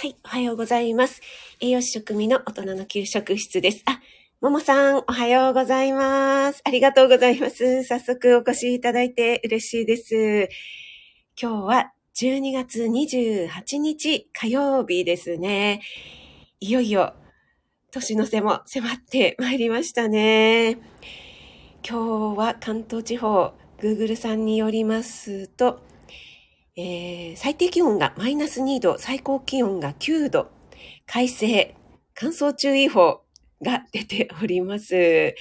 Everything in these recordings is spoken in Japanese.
はい、おはようございます。栄養士食味の大人の給食室です。あ、ももさん、おはようございます。ありがとうございます。早速お越しいただいて嬉しいです。今日は12月28日火曜日ですね。いよいよ年の瀬も迫ってまいりましたね。今日は関東地方、Google さんによりますと、えー、最低気温がマイナス2度、最高気温が9度、快晴、乾燥注意報が出ております。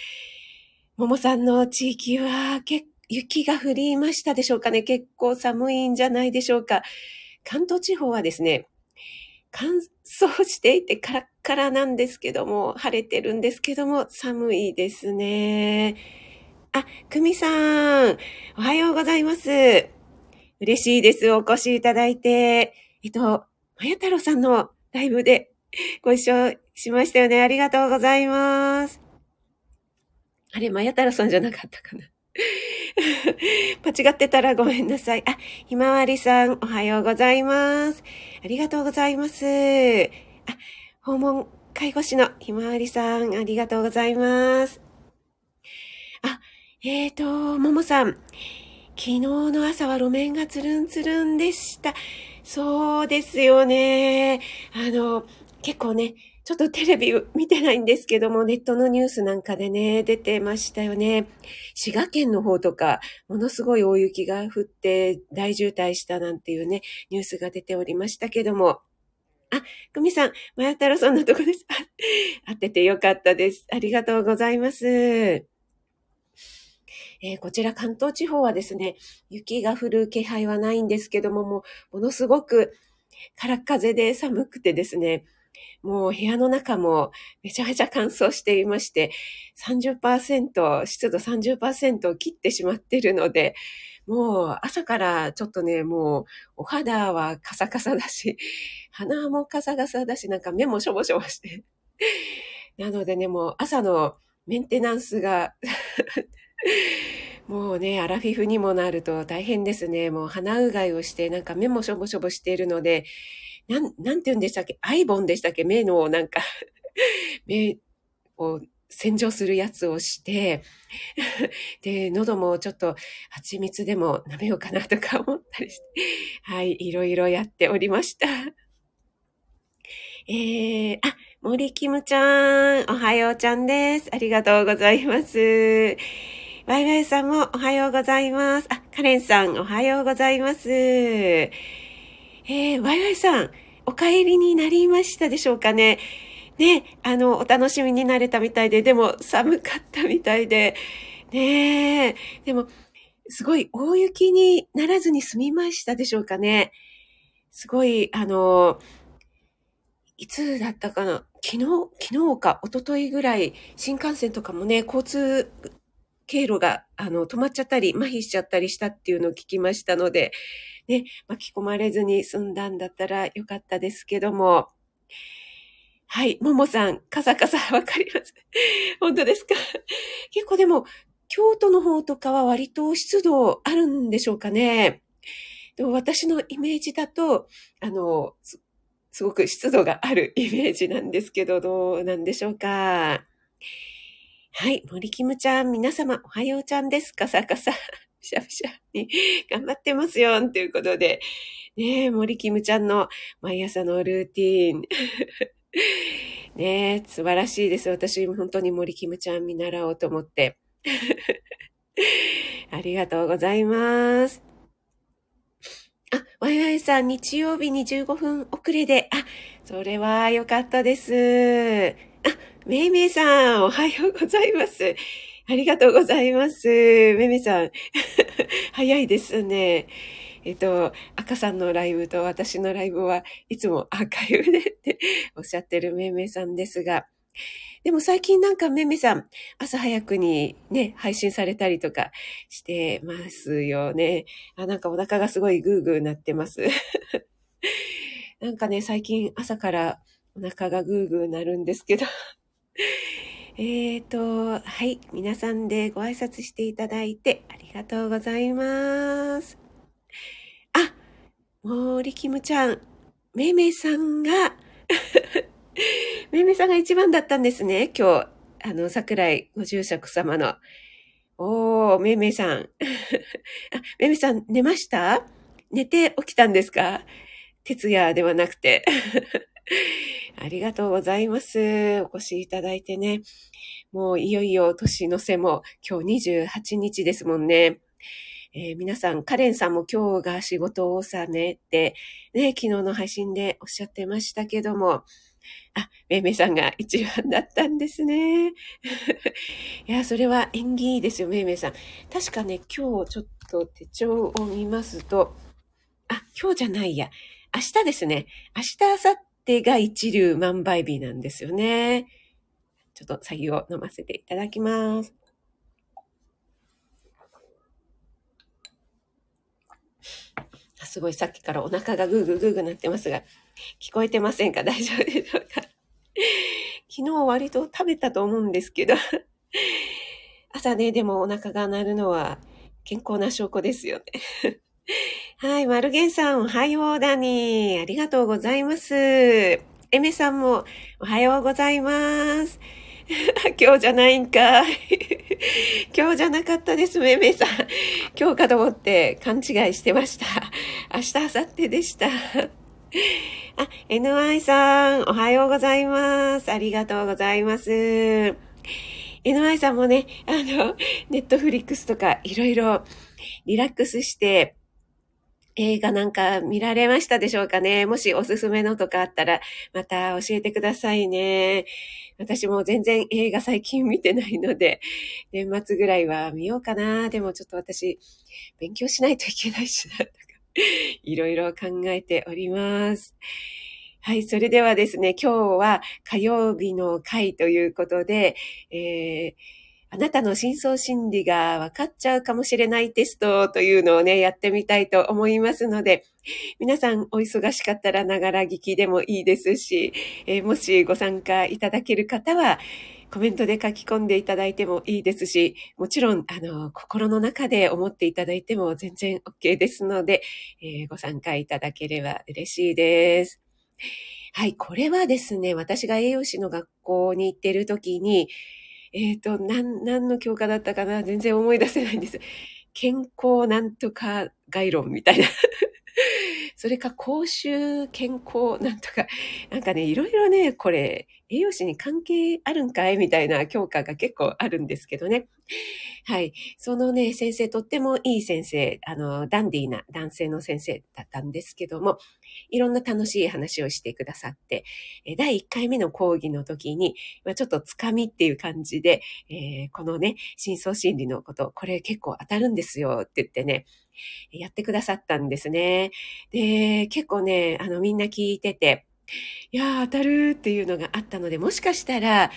ももさんの地域は雪が降りましたでしょうかね結構寒いんじゃないでしょうか関東地方はですね、乾燥していてカラッカラなんですけども、晴れてるんですけども、寒いですね。あ、くみさん、おはようございます。嬉しいです。お越しいただいて。えっと、まや太郎さんのライブで ご一緒しましたよね。ありがとうございます。あれ、まや太郎さんじゃなかったかな。間違ってたらごめんなさい。あ、ひまわりさん、おはようございます。ありがとうございます。あ、訪問介護士のひまわりさん、ありがとうございます。あ、えーと、ももさん。昨日の朝は路面がつるんつるんでした。そうですよね。あの、結構ね、ちょっとテレビ見てないんですけども、ネットのニュースなんかでね、出てましたよね。滋賀県の方とか、ものすごい大雪が降って大渋滞したなんていうね、ニュースが出ておりましたけども。あ、久美さん、まや太郎さんのとこです。あ当ててよかったです。ありがとうございます。えー、こちら関東地方はですね、雪が降る気配はないんですけども、もう、ものすごく空風で寒くてですね、もう部屋の中もめちゃめちゃ乾燥していまして、30%、湿度30%を切ってしまってるので、もう朝からちょっとね、もうお肌はカサカサだし、鼻もカサカサだし、なんか目もしょぼしょぼして。なのでね、もう朝のメンテナンスが もうね、アラフィフにもなると大変ですね。もう鼻うがいをして、なんか目もしょぼしょぼしているので、なん、なんて言うんでしたっけ？アイボンでしたっけ？目のなんか 目を洗浄するやつをして、で、喉もちょっと蜂蜜でも舐めようかなとか思ったりして、はい、いろいろやっておりました。えー、あ、森キムちゃん、おはようちゃんです。ありがとうございます。ワイワイさんもおはようございます。あ、カレンさんおはようございます。えー、ワイワイさん、お帰りになりましたでしょうかね。ね、あの、お楽しみになれたみたいで、でも寒かったみたいで、ねえでも、すごい大雪にならずに済みましたでしょうかね。すごい、あの、いつだったかな昨日、昨日か、一昨日ぐらい、新幹線とかもね、交通経路が、あの、止まっちゃったり、麻痺しちゃったりしたっていうのを聞きましたので、ね、巻き込まれずに済んだんだったらよかったですけども、はい、ももさん、カサカサわかります？本当ですか？結構でも、京都の方とかは割と湿度あるんでしょうかね。でも私のイメージだと、あの、すごく湿度があるイメージなんですけど、どうなんでしょうか？はい、森キムちゃん、皆様、おはようちゃんです。カサカサ、シャシャに頑張ってますよ、ということで、ねえ、森キムちゃんの毎朝のルーティーン。ねえ、素晴らしいです。私、本当に森キムちゃん見習おうと思って。ありがとうございます。あ、ワイワイさん、日曜日に15分遅れで、あ、それは良かったです。めいめいさん、おはようございます。ありがとうございます。めめさん、早いですね。えっと、赤さんのライブと私のライブはいつもアーカイブでっておっしゃってるめいめいさんですが、でも最近なんかめめさん、朝早くにね、配信されたりとかしてますよね。あ、なんかお腹がすごいグーグーなってます。なんかね、最近朝からお腹がグーグーなるんですけどえーと、はい。皆さんでご挨拶していただいてありがとうございます。あ、森キムちゃん。めめさんが めめさんが一番だったんですね、今日。あの、桜井ご住職様の。おー、めめさん。あ、めめさん、寝ました？寝て起きたんですか？徹夜ではなくて。ありがとうございます。お越しいただいてね。もういよいよ年の瀬も今日28日ですもんね。えー、皆さん、カレンさんも今日が仕事を納めって、ね、昨日の配信でおっしゃってましたけども、あ、めいめいさんが一番だったんですね。いや、それは縁起いいですよ、めいめいさん。確かね、今日ちょっと手帳を見ますと、あ、今日じゃないや。明日ですね。明日、明後日が一流万倍日なんですよね。ちょっと作を飲ませていただきます。すごいさっきからお腹がグーグーグーグーなってますが、聞こえてませんか？大丈夫でしょうか？昨日割と食べたと思うんですけど 朝ね、でもお腹が鳴るのは健康な証拠ですよねはい、マルゲンさん、おはようだに。ありがとうございます。エメさんも、おはようございます。今日じゃないんかい。今日じゃなかったです、めめさん。今日かと思って勘違いしてました。明日、明後日でした。あ、NY さん、おはようございます。ありがとうございます。NY さんもね、あの、ネットフリックスとかいろいろリラックスして、映画なんか見られましたでしょうかねもしおすすめのとかあったら、また教えてくださいね。私も全然映画最近見てないので、年末ぐらいは見ようかな。でもちょっと私、勉強しないといけないしな、とか、いろいろ考えております。はい、それではですね、今日は火曜日の回ということで、えーあなたの深層心理が分かっちゃうかもしれないテストというのをね、やってみたいと思いますので、皆さんお忙しかったらながら聞きでもいいですし、えー、もしご参加いただける方は、コメントで書き込んでいただいてもいいですし、もちろん、あの、心の中で思っていただいても全然 OK ですので、えー、ご参加いただければ嬉しいです。はい、これはですね、私が栄養士の学校に行っている時に、えっ、ー、と、なん、何の教科だったかな？全然思い出せないんです。健康なんとか概論みたいな それか、公衆健康なんとか、なんかね、いろいろね、これ、栄養士に関係あるんかい？みたいな教科が結構あるんですけどね。はい。そのね、先生、とってもいい先生、あの、ダンディーな男性の先生だったんですけども、いろんな楽しい話をしてくださって、第1回目の講義の時に、まあ、ちょっとつかみっていう感じで、えー、このね、深層心理のこと、これ結構当たるんですよって言ってね、やってくださったんですね。で、結構ね、あの、みんな聞いてて、いやー、当たるっていうのがあったので、もしかしたら、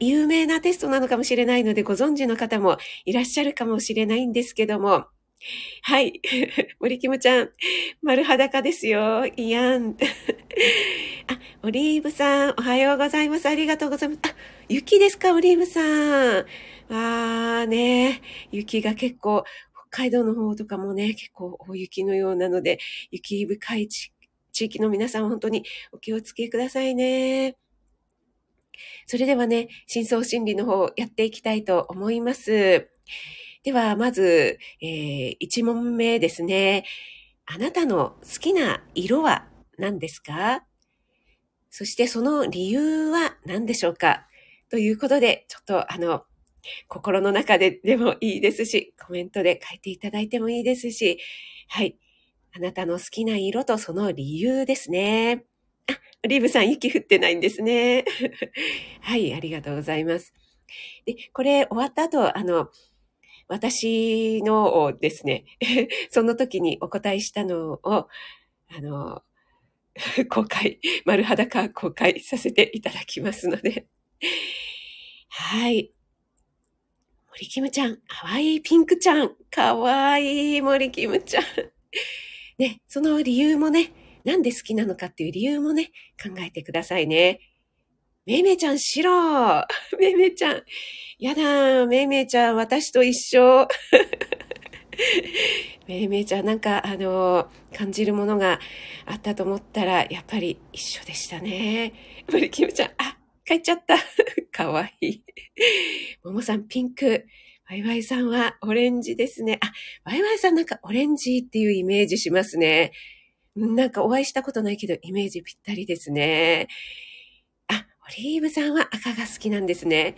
有名なテストなのかもしれないので、ご存知の方もいらっしゃるかもしれないんですけども、はい。森キムちゃん、丸裸ですよ。いやん。あ、オリーブさん、おはようございます。ありがとうございます。あ、雪ですか、オリーブさん。わーね、雪が結構北海道の方とかもね、結構大雪のようなので、雪深い地地域の皆さん本当にお気をつけくださいね。それではね、深層心理の方やっていきたいと思います。では、まず、えー、1問目ですね。あなたの好きな色は何ですか？そしてその理由は何でしょうか？ということで、ちょっとあの、心の中ででもいいですし、コメントで書いていただいてもいいですし、はい。あなたの好きな色とその理由ですね。あ、リーブさん雪降ってないんですね。はい、ありがとうございます。で、これ終わった後、あの、私のですね、その時にお答えしたのを、あの、公開、丸裸公開させていただきますので、はい。森キムちゃん、かわいいピンクちゃん、かわいい森キムちゃん。ね、その理由もね、なんで好きなのかっていう理由もね、考えてくださいね。めいめいちゃん白 めいめいちゃん。やだめいめいちゃん、私と一緒。めいめいちゃん、なんか、あの、感じるものがあったと思ったら、やっぱり一緒でしたね。森キムちゃん、あ、帰っちゃった。かわいい。ももさん、ピンク。ワイワイさんはオレンジですね。あ、ワイワイさんなんかオレンジっていうイメージしますね。なんかお会いしたことないけど、イメージぴったりですね。あ、オリーブさんは赤が好きなんですね。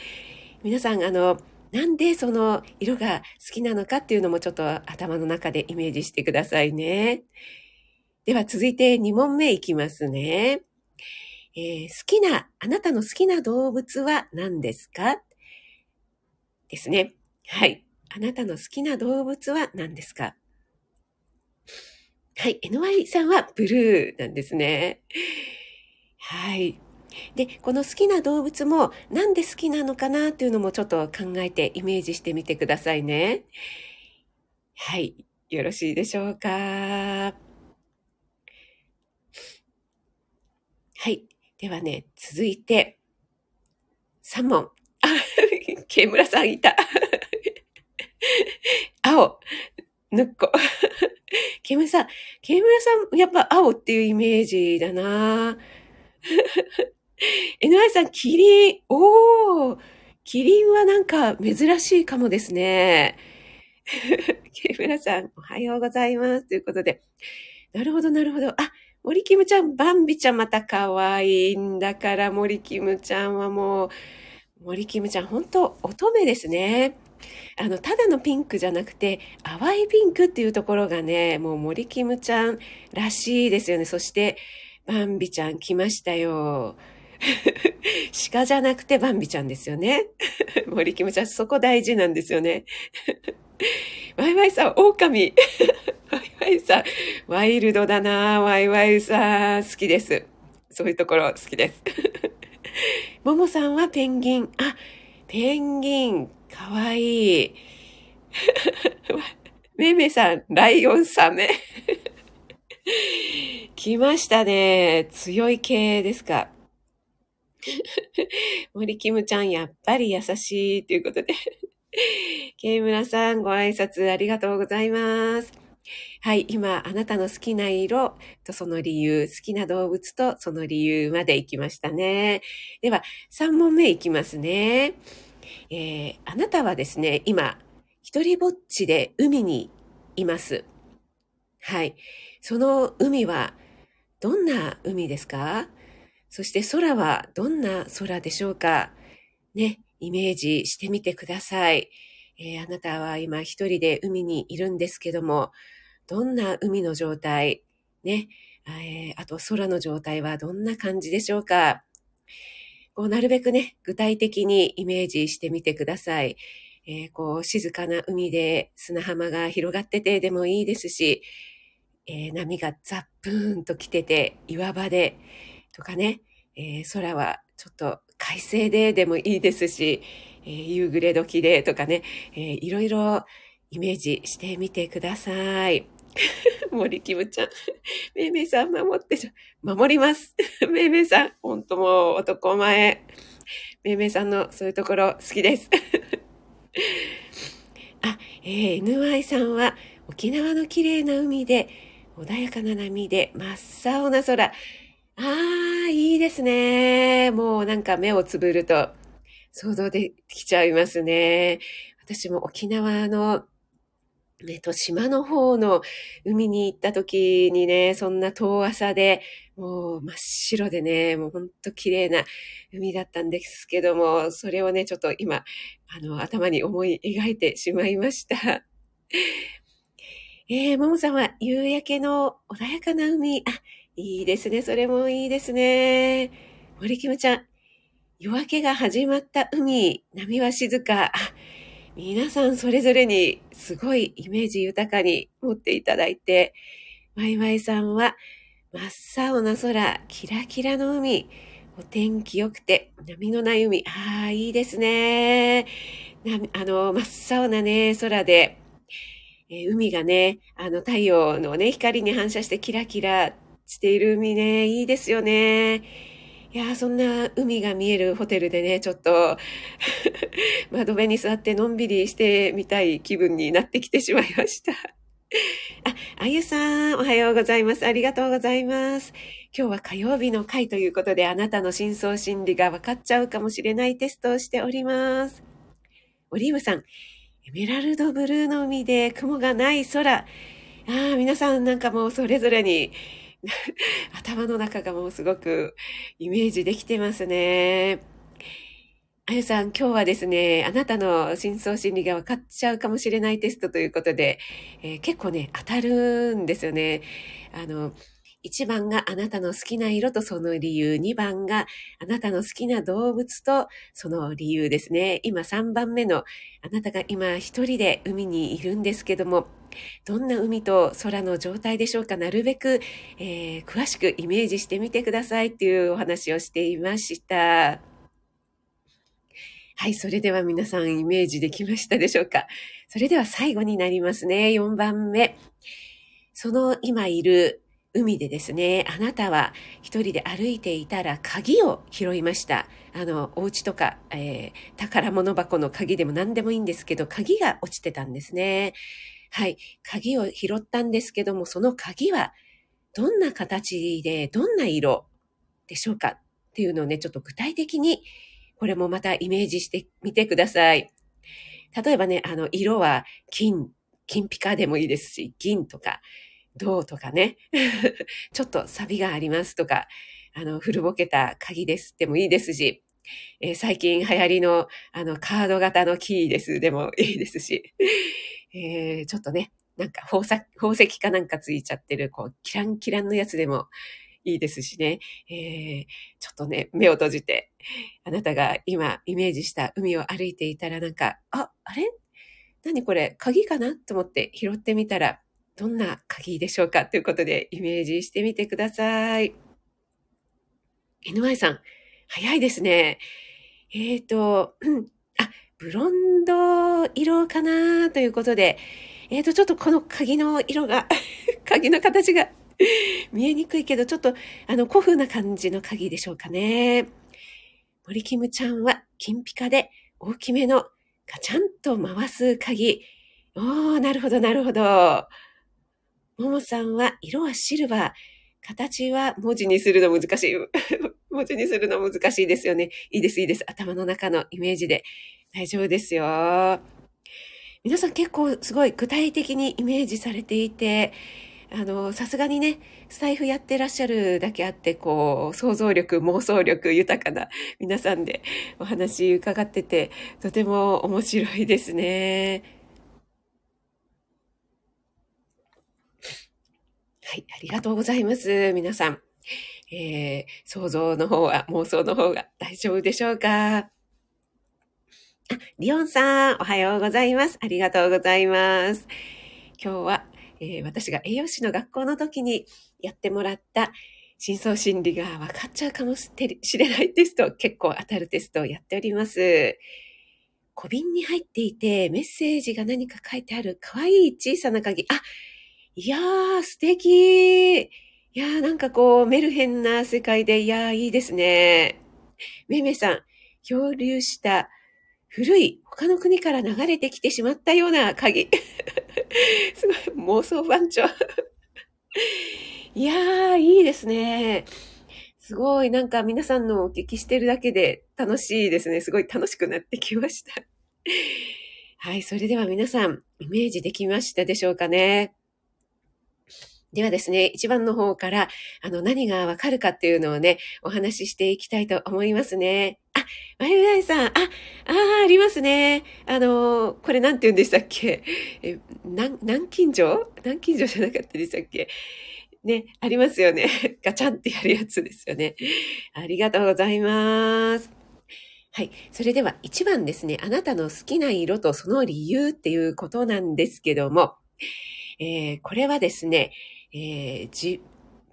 皆さん、あの、なんでその色が好きなのかっていうのもちょっと頭の中でイメージしてくださいね。では続いて2問目いきますね。えー、好きな、あなたの好きな動物は何ですか？ですね。はい。あなたの好きな動物は何ですか？はい。NY さんはブルーなんですね。はい。で、この好きな動物もなんで好きなのかなっていうのもちょっと考えてイメージしてみてくださいね。はい。よろしいでしょうか？はい。ではね、続いて、3問。あ、ケムラさんいた。青、ぬっこ。ケムさん、ケムラさん、やっぱ青っていうイメージだな NI さん、キリン。おー。キリンはなんか珍しいかもですね。ケムラさん、おはようございます。ということで。なるほど、なるほど。あ、森キムちゃん、バンビちゃんまた可愛いんだから、森キムちゃんはもう、森キムちゃん、本当乙女ですね。あの、ただのピンクじゃなくて、淡いピンクっていうところがね、もう森キムちゃんらしいですよね。そして、バンビちゃん来ましたよ。鹿じゃなくてバンビちゃんですよね。森キムちゃん、そこ大事なんですよね。ワイワイさん、狼。ワイワイさん、ワイルドだなワイワイさん、好きです。そういうところ好きです。ももさんはペンギン。あ、ペンギン、かわいい。めめさん、ライオンサメ。来ましたね。強い系ですか。森キムちゃん、やっぱり優しいということで。ケイムラさん、ご挨拶ありがとうございます。はい、今、あなたの好きな色とその理由、好きな動物とその理由まで行きましたね。では、3問目いきますね。えー、あなたはですね、今、一人ぼっちで海にいます。はい。その海は、どんな海ですか？そして空はどんな空でしょうか？ね、イメージしてみてください。えー、あなたは今一人で海にいるんですけども、どんな海の状態、ね、えー、あと空の状態はどんな感じでしょうか？こうなるべくね、具体的にイメージしてみてください。えー、こう静かな海で砂浜が広がっててでもいいですし、えー、波がザップーンと来てて岩場で、とかね、えー、空はちょっと快晴ででもいいですし、えー、夕暮れ時でとかね、えー、いろいろイメージしてみてください。森キムちゃん。めいめいさん守ってる守ります。めいめいさん、ほんともう男前。めいめいさんのそういうところ好きです。あ、えー、NY さんは沖縄の綺麗な海で穏やかな波で真っ青な空。ああ、いいですね。もうなんか目をつぶると想像できちゃいますね。私も沖縄のえっと、島の方の海に行った時にね、そんな遠朝で、もう真っ白でね、もうほんと綺麗な海だったんですけども、それをね、ちょっと今、あの、頭に思い描いてしまいました。えー、ももさんは夕焼けの穏やかな海、あ、いいですね。それもいいですね。森キムちゃん。夜明けが始まった海、波は静か。皆さんそれぞれにすごいイメージ豊かに持っていただいて、ワイワイさんは真っ青な空、キラキラの海、お天気良くて波のない海。ああ、いいですね。あの、真っ青なね、空で、えー、海がね、あの太陽のね、光に反射してキラキラしている海ね、いいですよね。いやー、そんな海が見えるホテルでね、ちょっと 窓辺に座ってのんびりしてみたい気分になってきてしまいました。あ、あゆさん、おはようございます。ありがとうございます。今日は火曜日の回ということで、あなたの真相心理が分かっちゃうかもしれないテストをしております。オリーブさん、エメラルドブルーの海で雲がない空。ああ、皆さんなんかもうそれぞれに 頭の中がもうすごくイメージできてますね。あゆさん、今日はですね、あなたの深層心理が分かっちゃうかもしれないテストということで、えー、結構ね、当たるんですよね。あの、1番があなたの好きな色とその理由。2番があなたの好きな動物とその理由ですね。今3番目のあなたが今一人で海にいるんですけども、どんな海と空の状態でしょうか？なるべく、えー、詳しくイメージしてみてくださいっていうお話をしていました。はい、それでは皆さんイメージできましたでしょうか？それでは最後になりますね。4番目。その今いる海でですね、あなたは一人で歩いていたら鍵を拾いました。あの、お家とか、えー、宝物箱の鍵でも何でもいいんですけど、鍵が落ちてたんですね。はい。鍵を拾ったんですけども、その鍵はどんな形で、どんな色でしょうかっていうのをね、ちょっと具体的に、これもまたイメージしてみてください。例えばね、あの、色は金、金ピカでもいいですし、銀とか、銅とかね、ちょっとサビがありますとか、あの、古ぼけた鍵ですでもいいですし、えー、最近流行りの、あの、カード型のキーですでもいいですし、えー、ちょっとね、なんか宝石、宝石かなんかついちゃってる、こう、キランキランのやつでもいいですしね、えー、ちょっとね、目を閉じて、あなたが今イメージした海を歩いていたらなんか、あ、あれ？何これ？鍵かな？と思って拾ってみたら、どんな鍵でしょうかということでイメージしてみてください。NY さん、早いですね。えっ、ー、と、あ、ブロンド色かなということで、えっ、ー、と、ちょっとこの鍵の色が 鍵の形が 見えにくいけど、ちょっと、あの、古風な感じの鍵でしょうかね。森キムちゃんは、金ピカで大きめのガチャンと回す鍵。おー、なるほど、なるほど。ももさんは、色はシルバー。形は文字にするの難しい。文字にするの難しいですよね。いいです、いいです。頭の中のイメージで。大丈夫ですよ。皆さん結構すごい具体的にイメージされていて、あの、さすがにね、スタイフやってらっしゃるだけあって、こう、想像力、妄想力豊かな皆さんでお話伺ってて、とても面白いですね。はい、ありがとうございます。皆さん。えー、想像の方は、妄想の方が大丈夫でしょうか？あ、リオンさん、おはようございます。ありがとうございます。今日は、えー、私が栄養士の学校の時にやってもらった深層心理が分かっちゃうかもしれないテスト、結構当たるテストをやっております。小瓶に入っていてメッセージが何か書いてある可愛い小さな鍵。あ、いやー、素敵いやー、なんかこう、メルヘンな世界で、いやー、いいですね。めめさん、漂流した古い他の国から流れてきてしまったような鍵。すごい、妄想番長。いやー、いいですね。すごい、なんか皆さんのお聞きしてるだけで楽しいですね。すごい楽しくなってきました。はい、それでは皆さん、イメージできましたでしょうかね。ではですね、一番の方から、あの、何がわかるかっていうのをね、お話ししていきたいと思いますね。あ、まゆらいさん、あ、ああ、ありますね。あの、これなんて言うんでしたっけ？え、南、南京錠？南京錠じゃなかったでしたっけ？ね、ありますよね。ガチャンってやるやつですよね。ありがとうございます。はい。それでは1番ですね。あなたの好きな色とその理由っていうことなんですけども、えー、これはですね、えー、じ、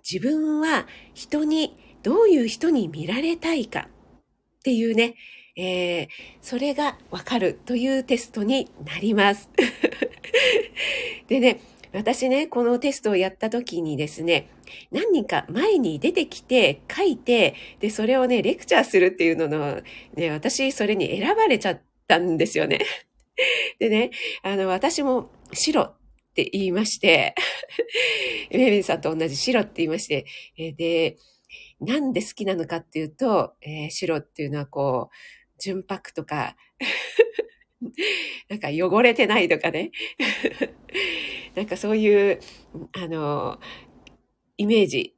自分は人に、どういう人に見られたいかっていうね、えー、それがわかるというテストになります。でね、私ね、このテストをやった時にですね、何人か前に出てきて書いて、で、それをね、レクチャーするっていうのの、ね、私それに選ばれちゃったんですよね。でね、あの、私も白って言いまして、メメンさんと同じ白って言いまして、えで、なんで好きなのかっていうと、えー、白っていうのはこう、純白とか なんか汚れてないとかね。なんかそういう、あの、イメージ。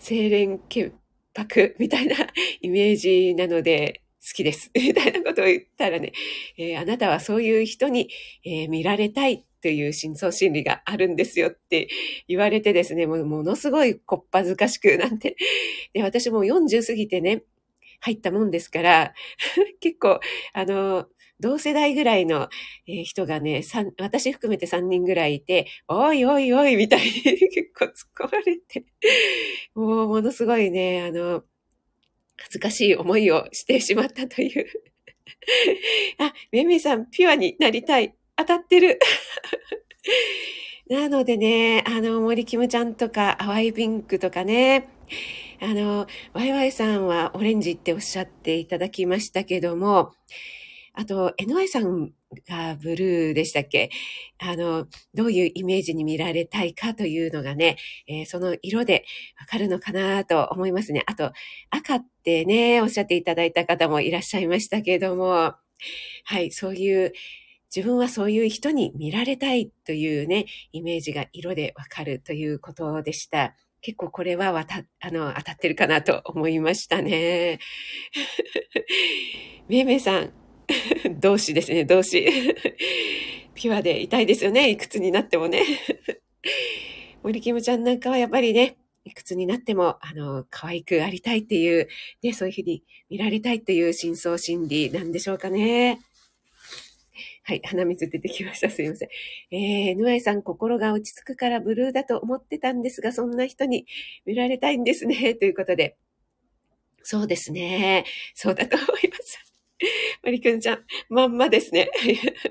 清廉潔白みたいなイメージなので好きです。みたいなことを言ったらね、えー、あなたはそういう人に、えー、見られたいという深層心理があるんですよって言われてですね、もものすごいこっぱずかしくなんて。で、私も40過ぎてね、入ったもんですから、結構、あの、同世代ぐらいの人がね、私含めて3人ぐらいいて、おいおいおいみたいに結構突っ込まれて、もうものすごいね、あの、恥ずかしい思いをしてしまったという。あ、めめさん、ピュアになりたい。当たってる。なのでね、あの、森キムちゃんとか、淡いピンクとかね、あの、ワイワイさんはオレンジっておっしゃっていただきましたけども、あと、NY さんがブルーでしたっけ？あの、どういうイメージに見られたいかというのがね、えー、その色でわかるのかなと思いますね。あと、赤ってね、おっしゃっていただいた方もいらっしゃいましたけれども、はい、そういう、自分はそういう人に見られたいというね、イメージが色でわかるということでした。結構これはわた、あの、当たってるかなと思いましたね。めいめいさん、動詞ですね、動詞。ピュアでいたいですよね、いくつになってもね。森キムちゃんなんかはやっぱりね、いくつになっても、あの、可愛くありたいっていう、ね、そういうふうに見られたいっていう真相心理なんでしょうかね。はい、鼻水出てきました。すいません。えー、ヌアイさん、心が落ち着くからブルーだと思ってたんですが、そんな人に見られたいんですね。ということで。そうですね。そうだと思います。森くんちゃん、まんまですね。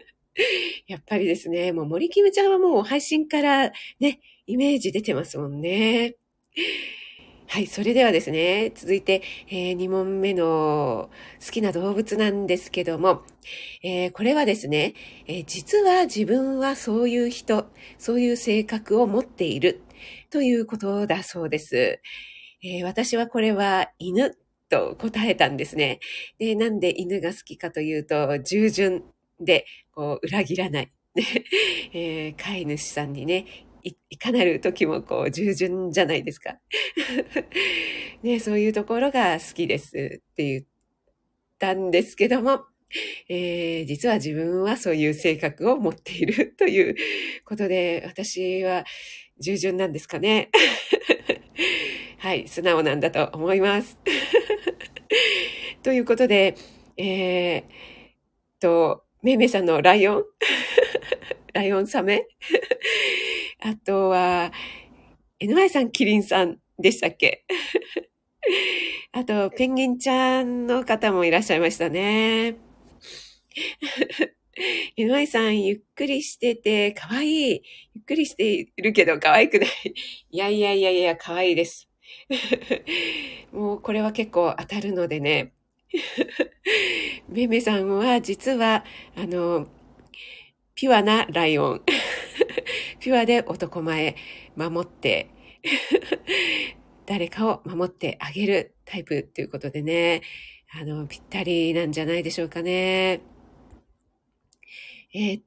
やっぱりですね、もう森キムちゃんはもう配信からね、イメージ出てますもんね。はい、それではですね、続いて、えー、2問目の好きな動物なんですけども、えー、これはですね、えー、実は自分はそういう人、そういう性格を持っているということだそうです。え私はこれは犬と答えたんですね。で、なんで犬が好きかというと、従順で、こう、裏切らない。えー、飼い主さんにね、いいかなる時もこう、従順じゃないですか。ね、そういうところが好きですって言ったんですけども、えー、実は自分はそういう性格を持っているということで、私は従順なんですかね。はい、素直なんだと思います。ということで、えー、と、めいめいさんのライオン？ライオンサメ？あとは、NY さんキリンさんでしたっけ？あと、ペンギンちゃんの方もいらっしゃいましたね。NY さん、ゆっくりしてて、かわいい。ゆっくりしているけど、かわいくない。いやいやいやいや、かわいいです。もうこれは結構当たるのでね。めめさんは実は、あの、ピュアなライオン。ピュアで男前、守って、誰かを守ってあげるタイプっていうことでね、あの、ぴったりなんじゃないでしょうかね。えー、っ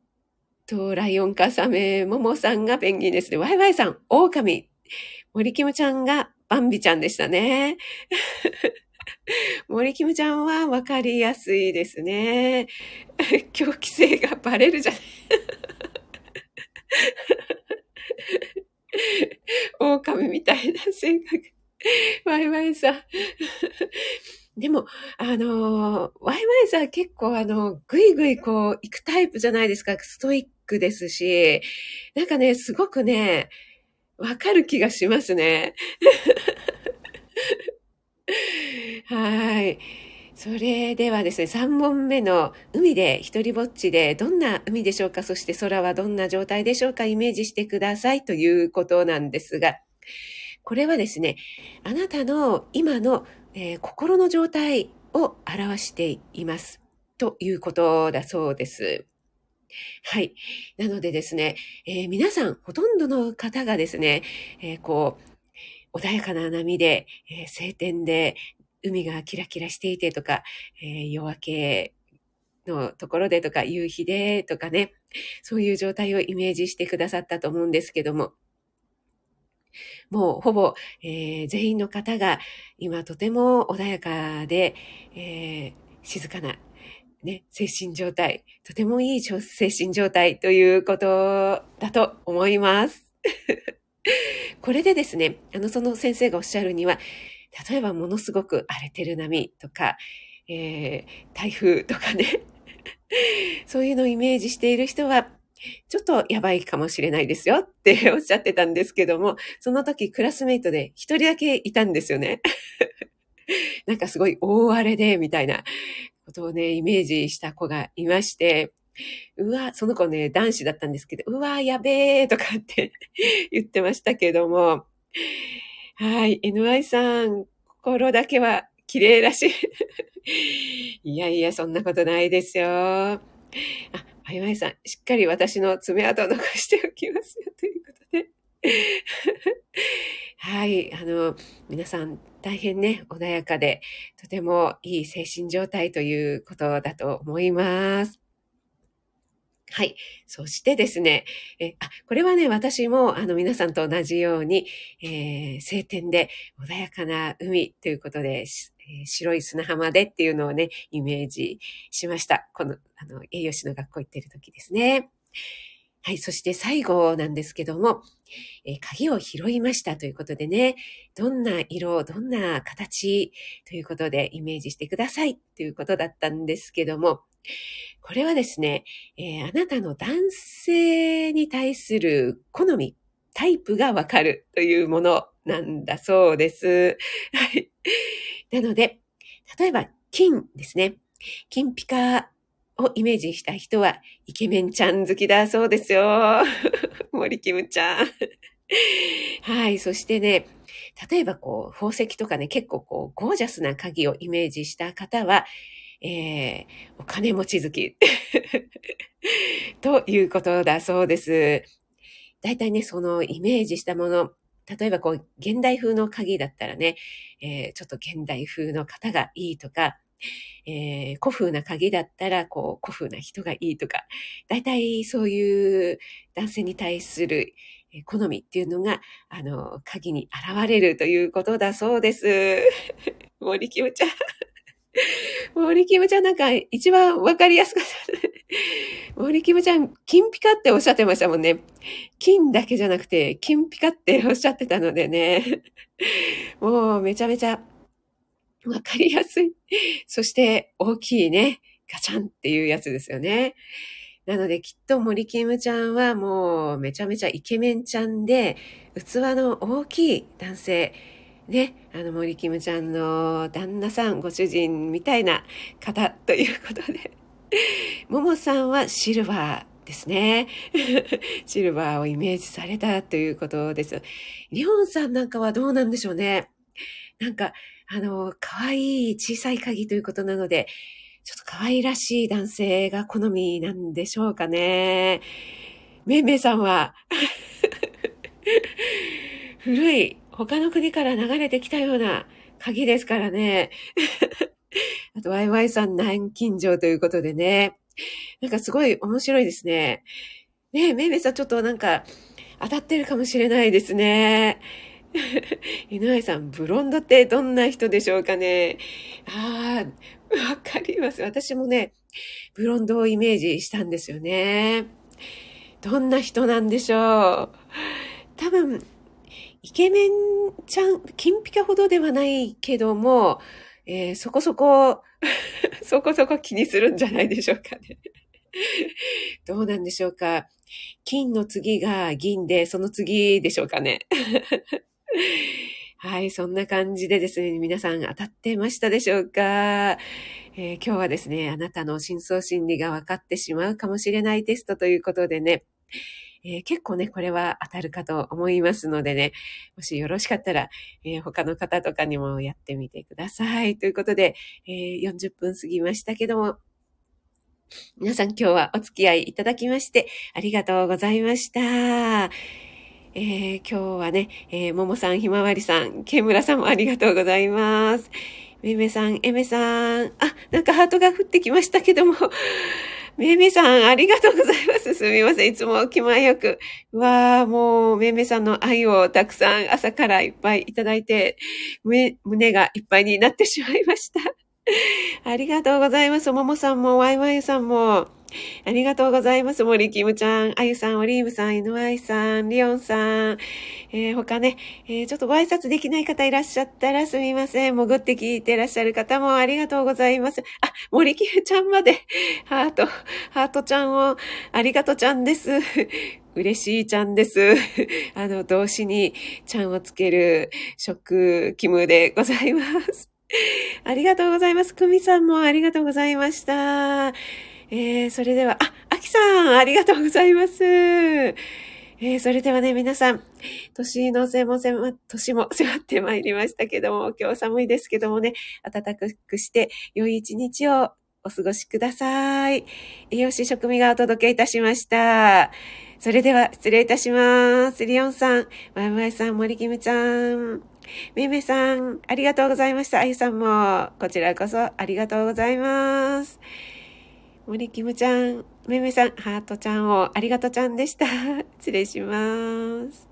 と、ライオンかサメ、モモさんがペンギンですね。ワイワイさん、狼。森キムちゃんがバンビちゃんでしたね。森キムちゃんはわかりやすいですね。狂気性がバレるじゃない。狼みたいな性格。ワイワイさん。でも、あの、ワイワイさん結構あの、ぐいぐいこう、行くタイプじゃないですか。ストイックですし、なんかね、すごくね、わかる気がしますね。はい。それではですね、3問目の海で一人ぼっちでどんな海でしょうか？そして空はどんな状態でしょうか？イメージしてくださいということなんですが、これはですね、あなたの今の、えー、心の状態を表しています。ということだそうです。はい。なのでですね、えー、皆さん、ほとんどの方がですね、えー、こう、穏やかな波で、え晴天で、海がキラキラしていてとか、え夜明けのところでとか、夕日でとかね、そういう状態をイメージしてくださったと思うんですけども、もうほぼ、え、全員の方が今とても穏やかで、え、静かな、ね、精神状態、とてもいい精神状態ということだと思います。これでですね、あの、その先生がおっしゃるには、例えばものすごく荒れてる波とか、えー、台風とかね、そういうのをイメージしている人は、ちょっとやばいかもしれないですよって おっしゃってたんですけども、その時クラスメイトで一人だけいたんですよね。なんかすごい大荒れで、みたいなことをね、イメージした子がいまして、うわ、その子ね、男子だったんですけど、うわ、やべえとかって 言ってましたけども、はい、NY さん、心だけは綺麗だし。いやいや、そんなことないですよ。あ、あいまいさん、しっかり私の爪痕を残しておきますよ、ということで。はい、あの、皆さん大変ね、穏やかで、とてもいい精神状態ということだと思います。はい。そしてですね、え、あ、これはね、私も、あの、皆さんと同じように、えー、晴天で穏やかな海ということで、えー、白い砂浜でっていうのをね、イメージしました。この、あの、栄養士の学校行ってる時ですね。はい。そして最後なんですけども、えー、鍵を拾いましたということでね、どんな色、どんな形ということでイメージしてくださいということだったんですけども、これはですね、えー、あなたの男性に対する好み、タイプがわかるというものなんだそうです。はい。なので、例えば、金ですね。金ピカをイメージした人は、イケメンちゃん好きだそうですよ。森キムちゃん。はい。そしてね、例えばこう、宝石とかね、結構こう、ゴージャスな鍵をイメージした方は、えー、お金持ち好き ということだそうです。大体ね、そのイメージしたもの、例えばこう、現代風の鍵だったらね、えー、ちょっと現代風の方がいいとか、えー、古風な鍵だったら、こう、古風な人がいいとか、大体そういう男性に対する好みっていうのが、あの、鍵に現れるということだそうです。森キムちゃん。森キムちゃんなんか一番わかりやすかった。森キムちゃん、金ピカっておっしゃってましたもんね。金だけじゃなくて、金ピカっておっしゃってたのでね。もうめちゃめちゃわかりやすい。そして大きいね、ガチャンっていうやつですよね。なのできっと森キムちゃんはもうめちゃめちゃイケメンちゃんで、器の大きい男性。ね、あの森キムちゃんの旦那さん、ご主人みたいな方ということで、ももさんはシルバーですね。シルバーをイメージされたということです。リホンさんなんかはどうなんでしょうね。なんか、あの、可愛い小さい鍵ということなので、ちょっと可愛らしい男性が好みなんでしょうかね。めんめいさんは 古い他の国から流れてきたような鍵ですからね。あと、ワイワイさん南京錠ということでね。なんかすごい面白いですね。ねえ、めいめいさんちょっとなんか当たってるかもしれないですね。犬愛さん、ブロンドってどんな人でしょうかね。ああ、わかります。私もね、ブロンドをイメージしたんですよね。どんな人なんでしょう。多分、イケメンちゃん、金ピカほどではないけども、えー、そこそこ、そこそこ気にするんじゃないでしょうかね。どうなんでしょうか。金の次が銀で、その次でしょうかね。はい、そんな感じでですね、皆さん当たってましたでしょうか、えー、今日はですね、あなたの深層心理が分かってしまうかもしれないテストということでね、えー、結構ね、これは当たるかと思いますのでね、もしよろしかったら、えー、他の方とかにもやってみてください。ということで、えー、40分過ぎましたけども、皆さん今日はお付き合いいただきましてありがとうございました。えー、今日はね、えー、ももさん、ひまわりさん、けむらさんもありがとうございます。めめさん、えめさん、あ、なんかハートが降ってきましたけども、めめさん、ありがとうございます。すみません。いつも気前よく。わあ、もう、めめさんの愛をたくさん朝からいっぱいいただいて、胸がいっぱいになってしまいました。ありがとうございます。ももさんも、ワイワイさんも。ありがとうございます。森キムちゃん、あゆさん、オリーブさん、イヌワイさん、リオンさん、えー、他ね、えー、ちょっとご挨拶できない方いらっしゃったらすみません。潜って聞いていらっしゃる方もありがとうございます。あ、森キムちゃんまで、ハート、ハートちゃんを、ありがとうちゃんです。嬉しいちゃんです。あの、動詞にちゃんをつける食、キムでございます。ありがとうございます。クミさんもありがとうございました。えー、それでは、あ、アキさん、ありがとうございます。えー、それではね、皆さん、年の瀬も迫、年も迫ってまいりましたけども、今日寒いですけどもね、暖かくして良い一日をお過ごしください。栄養士食味がお届けいたしました。それでは失礼いたします。リオンさん、マイマイさん、森キムちゃん。めめさん、ありがとうございました。あゆさんも、こちらこそありがとうございます。森キムちゃん、めめさん、ハートちゃんをありがとうちゃんでした。失礼します。